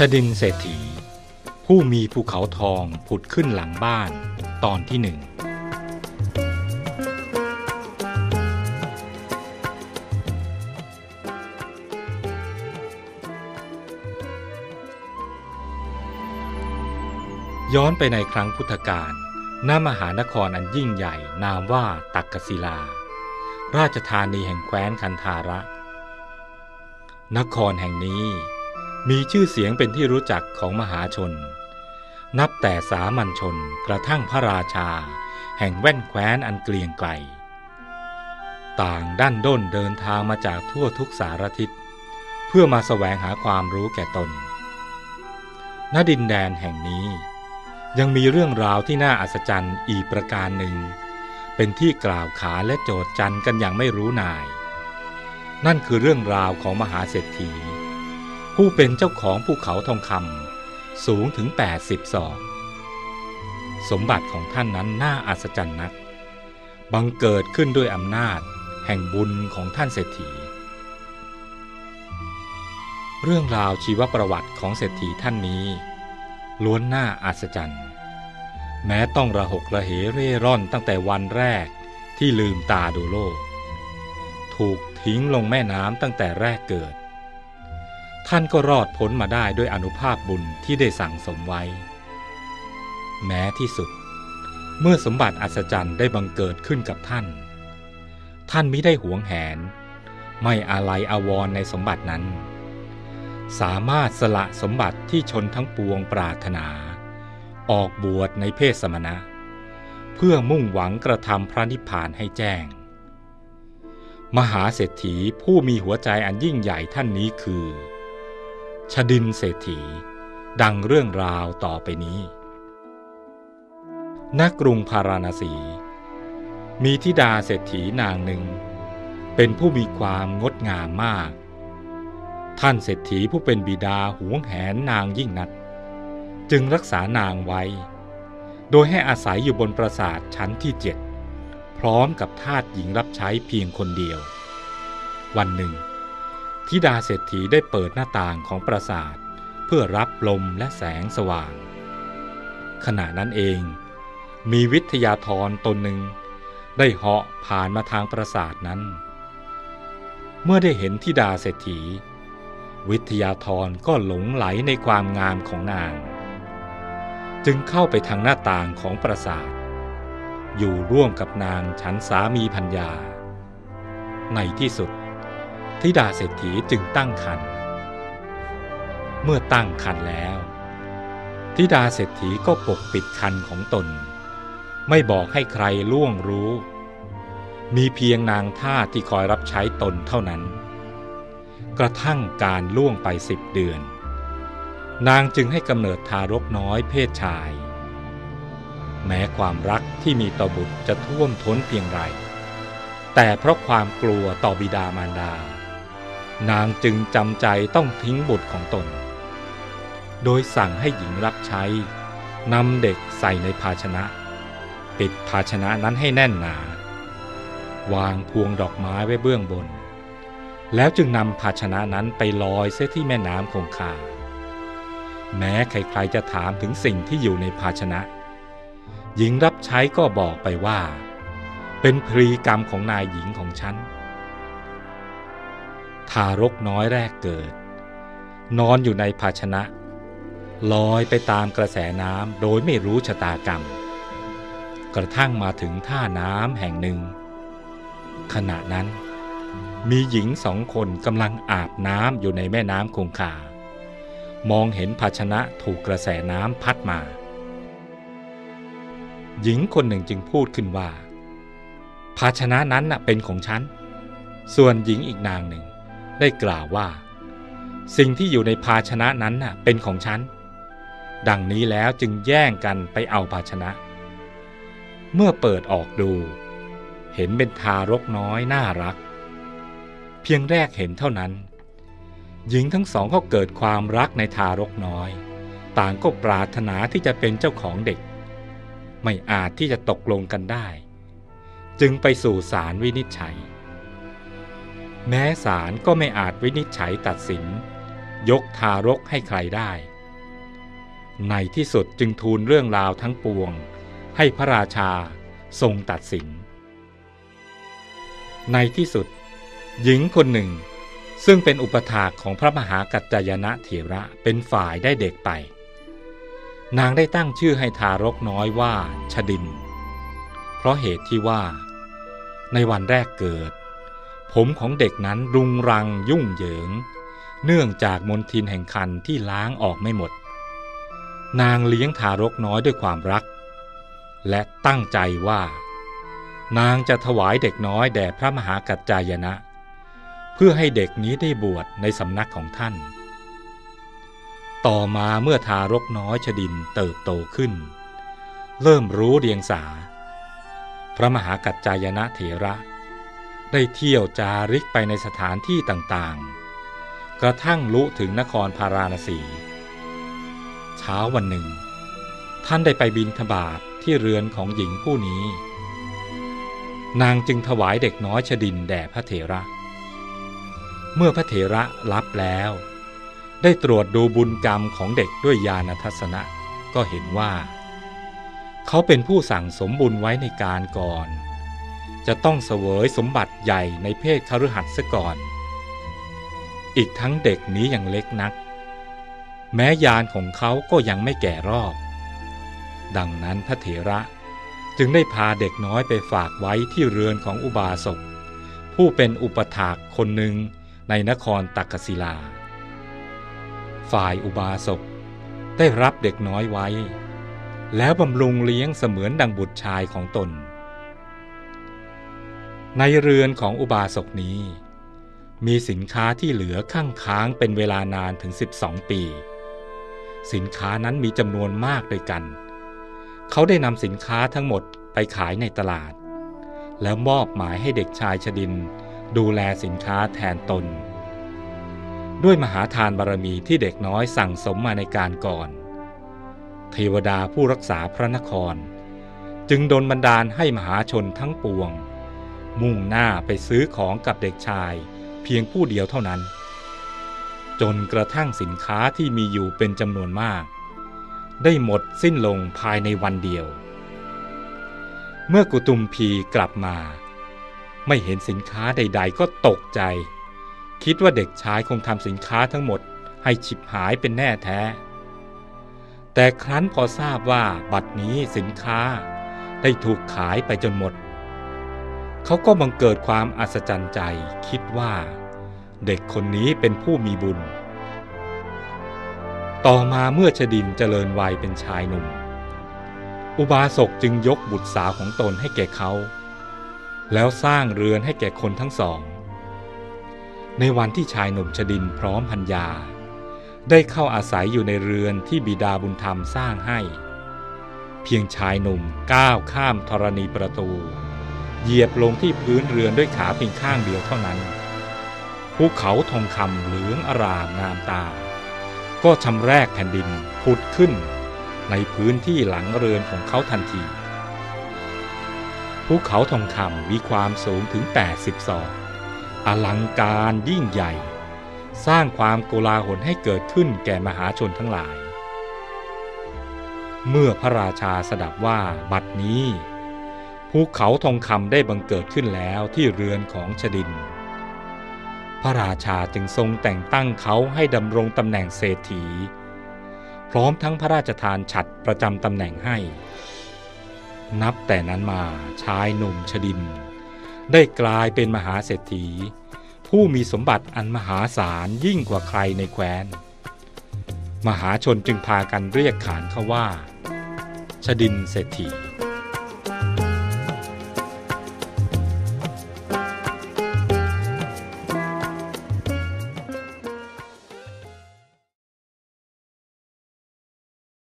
ชดินเศรษฐี ผู้มีภูเขาทองผุดขึ้นหลังบ้านตอนที่หนึ่งย้อนไปในครั้งพุทธกาลณมหานครอันยิ่งใหญ่นามว่าตักกศิลา ราชธานีแห่งแคว้นคันธาระ นครแห่งนี้ มีชื่อเสียงเป็นที่รู้จักของมหาชน นับแต่สามัญชนกระทั่งพระราชา แห่งแว่นแคว้นอันเกลียงไกล ต่างด้านด้นเดินทางมาจากทั่วทุกสารทิศ เพื่อมาแสวงหาความรู้แก่ตน ณ ดินแดนแห่งนี้ยังมีเรื่องราวที่น่าอัศจรรย์อีกประการหนึ่ง เป็นที่กล่าวขานและโจทย์จันกันอย่างไม่รู้นาย นั่นคือเรื่องราวของมหาเศรษฐี ผู้เป็นเจ้าของภูเขาทองคำสูงถึง 80ศอกสมบัติของท่านนั้นน่าอัศจรรย์นัก บังเกิดขึ้นด้วยอำนาจแห่งบุญของท่านเศรษฐี เรื่องราวชีวประวัติของเศรษฐีท่านนี้ ล้วนน่าอัศจรรย์ แม้ต้องระหกระเหเร่ร่อนตั้งแต่วันแรกที่ลืมตาดูโลก ถูกทิ้งลงแม่น้ำตั้งแต่แรกเกิด ท่านก็รอดพ้นมาได้ด้วยอนุภาพบุญที่ได้สั่งสมไว้ แม้ที่สุด เมื่อสมบัติอัศจรรย์ได้บังเกิดขึ้นกับท่าน ท่านมิได้หวงแหน ไม่อาลัยอาวรณ์ในสมบัตินั้น สามารถสละสมบัติที่ชนทั้งปวงปรารถนา ออกบวชในเพศสมณะ เพื่อมุ่งหวังกระทำพระนิพพานให้แจ้ง มหาเศรษฐีผู้มีหัวใจอันยิ่งใหญ่ท่านนี้คือ ชดินเศรษฐี ดังเรื่องราวต่อไปนี้ณกรุงพาราณสี มีธิดาเศรษฐีนางหนึ่ง เป็นผู้มีความงดงามมาก ท่านเศรษฐีผู้เป็นบิดาหวงแหนนางยิ่งนัก จึงรักษานางไว้ โดยให้อาศัยอยู่บนปราสาทชั้นที่เจ็ดพร้อมกับทาสหญิงรับใช้เพียงคนเดียว วันหนึ่ง ธิดาเศรษฐีได้เปิดหน้าต่างของปราสาท เพื่อรับลมและแสงสว่าง ขณะนั้นเอง มีวิทยาธรตนหนึ่ง ได้เหาะผ่านมาทางปราสาทนั้น เมื่อได้เห็นธิดาเศรษฐี วิทยาธรก็หลงไหลในความงามของนาง จึงเข้าไปทางหน้าต่างของปราสาท อยู่ร่วมกับนางฉันสามีพัญญา ในที่สุด ธิดาเศรษฐีจึงตั้งครรภ์เมื่อตั้งครรภ์แล้วธิดาเศรษฐีก็ปกปิดครรภ์ของตน ไม่บอกให้ใครล่วงรู้ มีเพียงนางท่าที่คอยรับใช้ตนเท่านั้น กระทั่งการล่วงไปสิบเดือน นางจึงให้กำเนิดทารกน้อยเพศชาย แม้ความรักที่มีต่อบุตรจะท่วมท้นเพียงไร แต่เพราะความกลัวต่อบิดามารดา นางจึงจำใจต้องทิ้งบุตรของตน โดยสั่งให้หญิงรับใช้นำเด็กใส่ในภาชนะ ปิดภาชนะนั้นให้แน่นหนา วางพวงดอกไม้ไว้เบื้องบน แล้วจึงนำภาชนะนั้นไปลอยเสียที่แม่น้ำคงคา แม้ใครๆจะถามถึงสิ่งที่อยู่ในภาชนะ หญิงรับใช้ก็บอกไปว่า เป็นพรีกรรมของนายหญิงของฉัน ทารกน้อยแรกเกิด นอนอยู่ในภาชนะ ลอยไปตามกระแสน้ำโดยไม่รู้ชะตากรรม กระทั่งมาถึงท่าน้ำแห่งหนึ่ง ขณะนั้นมีหญิงสองคนกำลังอาบน้ำอยู่ในแม่น้ำคงคา มองเห็นภาชนะถูกกระแสน้ำพัดมา หญิงคนหนึ่งจึงพูดขึ้นว่า ภาชนะนั้นเป็นของฉัน ส่วนหญิงอีกนางหนึ่ง ได้กล่าวว่า สิ่งที่อยู่ในภาชนะนั้นน่ะเป็นของฉัน ดังนี้แล้วจึงแย่งกันไปเอาภาชนะ เมื่อเปิดออกดู เห็นเป็นทารกน้อยน่ารัก เพียงแรกเห็นเท่านั้น หญิงทั้งสองก็เกิดความรักในทารกน้อย ต่างก็ปรารถนาที่จะเป็นเจ้าของเด็ก ไม่อาจที่จะตกลงกันได้ จึงไปสู่ศาลวินิจฉัย แม้ศาลก็ไม่อาจวินิจฉัยตัดสิน ยกทารกให้ใครได้ ในที่สุดจึงทูลเรื่องราวทั้งปวง ให้พระราชาทรงตัดสิน ในที่สุด หญิงคนหนึ่ง ซึ่งเป็นอุปถากของพระมหากัจจายนะเถระเป็นฝ่ายได้เด็กไป นางได้ตั้งชื่อให้ทารกน้อยว่าชดิน เพราะเหตุที่ว่า ในวันแรกเกิด ผมของเด็กนั้นรุงรังยุ่งเหยิง เนื่องจากมนทินแห่งคันที่ล้างออกไม่หมด นางเลี้ยงทารกน้อยด้วยความรัก และตั้งใจว่า นางจะถวายเด็กน้อยแด่พระมหากัจจายนะ เพื่อให้เด็กนี้ได้บวชในสำนักของท่าน ต่อมาเมื่อทารกน้อยชดินเติบโตขึ้น เริ่มรู้เรียงสา พระมหากัจจายนะเถระ ได้เที่ยวจาริกไปในสถานที่ต่างๆ กระทั่งลุถึงนครพาราณสี เช้าวันหนึ่ง ท่านได้ไปบินทบาทที่เรือนของหญิงผู้นี้ นางจึงถวายเด็กน้อยชดินแด่พระเถระ เมื่อพระเถระรับแล้ว ได้ตรวจดูบุญกรรมของเด็กด้วยญาณทัศนะก็เห็นว่า เขาเป็นผู้สั่งสมบุญไว้ในการก่อน จะต้องเสวยสมบัติใหญ่ในเพศคฤหัสถ์ซะก่อน อีกทั้งเด็กนี้ยังเล็กนัก แม้ยานของเขาก็ยังไม่แก่รอบ ดังนั้นพระเถระจึงได้พาเด็กน้อยไปฝากไว้ที่เรือนของอุบาสกผู้เป็นอุปถากคนหนึ่งในนครตักกศิลา ฝ่ายอุบาสกได้รับเด็กน้อยไว้ แล้วบำรุงเลี้ยงเสมือนดังบุตรชายของตน ในเรือนของอุบาสกนี้ มีสินค้าที่เหลือข้างค้างเป็นเวลานานถึง 12 ปี สินค้านั้นมีจำนวนมากด้วยกัน เขาได้นำสินค้าทั้งหมดไปขายในตลาด แล้วมอบหมายให้เด็กชายชดิน ดูแลสินค้าแทนตน ด้วยมหาทานบารมีที่เด็กน้อยสั่งสมมาในการก่อน เทวดาผู้รักษาพระนคร จึงดลบันดาลให้มหาชนทั้งปวง มุ่งหน้าไปซื้อของกับเด็กชาย เพียงผู้เดียวเท่านั้น จนกระทั่งสินค้าที่มีอยู่เป็นจำนวนมาก ได้หมดสิ้นลงภายในวันเดียว เมื่อกุตุมพีกลับมา ไม่เห็นสินค้าใด ๆ ก็ตกใจ คิดว่าเด็กชายคงทำสินค้าทั้งหมดให้ฉิบหายเป็นแน่แท้ แต่ครั้นพอทราบว่าบัดนี้สินค้าได้ถูกขายไปจนหมด เขาก็บังเกิดความอัศจรรย์ใจคิดว่า เด็กคนนี้เป็นผู้มีบุญ ต่อมาเมื่อชดินเจริญวัยเป็นชายหนุ่ม อุบาสกจึงยกบุตรสาวของตนให้แก่เขา แล้วสร้างเรือนให้แก่คนทั้งสอง ในวันที่ชายหนุ่มชดินพร้อมพัญญา ได้เข้าอาศัยอยู่ในเรือนที่บิดาบุญธรรมสร้างให้ เพียงชายหนุ่มก้าวข้ามธรณีประตู เหยียบลงที่พื้นเรือนด้วยขาเพียงข้างเดียวเท่านั้น ภูเขาทองคำเหลืองอารามงามตา ก็ชำแรกแผ่นดินผุดขึ้น ในพื้นที่หลังเรือนของเขาทันที ภูเขาทองคำมีความสูงถึง 80ศอกอลังการยิ่งใหญ่ สร้างความโกลาหลให้เกิดขึ้นแก่มหาชนทั้งหลาย เมื่อพระราชาสดับว่าบัดนี้ ภูเขาทองคำได้บังเกิดขึ้นแล้วที่เรือนของชดิน พระราชาจึงทรงแต่งตั้งเขาให้ดำรงตำแหน่งเศรษฐี พร้อมทั้งพระราชทานฉัตรประจำตำแหน่งให้ นับแต่นั้นมาชายหนุ่มชดิน ได้กลายเป็นมหาเศรษฐี ผู้มีสมบัติอันมหาศาลยิ่งกว่าใครในแคว้น มหาชนจึงพากันเรียกขานเขาว่า ชดินเศรษฐี